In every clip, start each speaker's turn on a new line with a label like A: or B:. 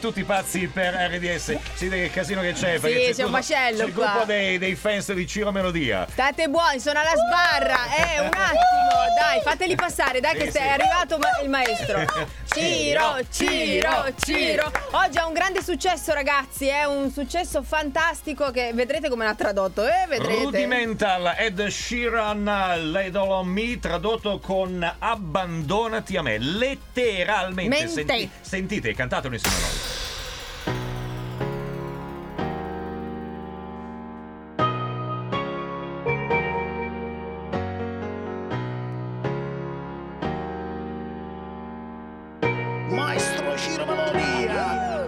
A: Tutti pazzi per RDS, si vede che casino che c'è. perché
B: c'è un macello
A: C'è il gruppo dei, dei fans di Ciro Melodia.
B: State buoni, sono alla sbarra. Eh, un attimo, dai, fateli passare, dai,
A: Sì,
B: che
A: sì.
B: è arrivato ma- il maestro. Ciro, Ciro, Ciro. Oggi ha un grande successo, ragazzi. È un successo fantastico che vedrete come l'ha tradotto. Eh, vedrete.
A: Rudimental Ed Sheeran on Me tradotto con Abbandonati a me letteralmente
B: Mente.
A: Senti- sentite cantatelo insieme a noi
C: Maestro Ciro Melodia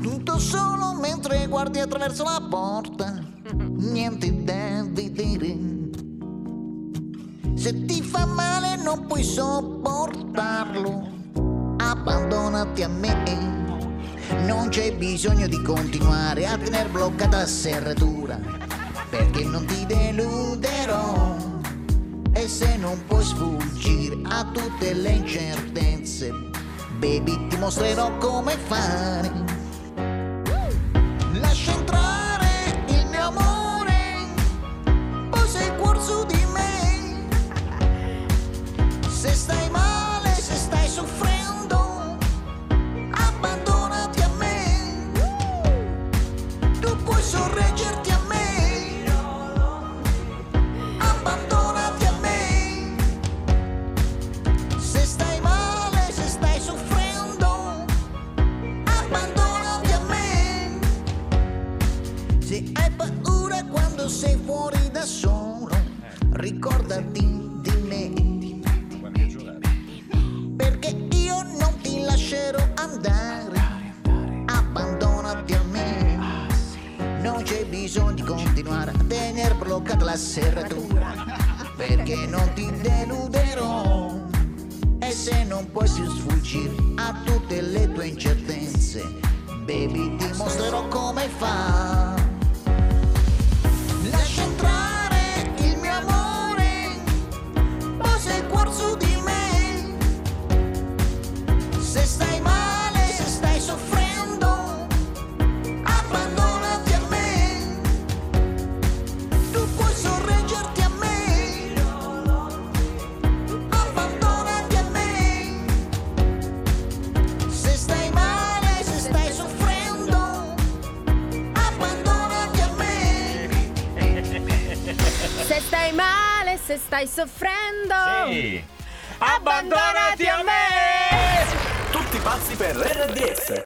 C: Tutto solo mentre guardi attraverso la porta. Niente da vedere. Se ti fa male non puoi sopportarlo. Abbandonati a me. Non c'è bisogno di continuare a tenere bloccata la serratura Perché non ti deluderò. E se non puoi sfuggire a tutte le incertezze, baby ti mostrerò come fare. Quando sei fuori da solo, ricordati di me. Perché io non ti lascerò andare. Abbandonati a me. Non c'è bisogno di continuare a tenere bloccata la serratura Perché non ti deluderò E se non puoi sfuggire a tutte le tue incertezze Baby ti mostrerò come fa
B: se stai soffrendo.
A: Sì. Abbandonati a me
D: Tutti pazzi per RDS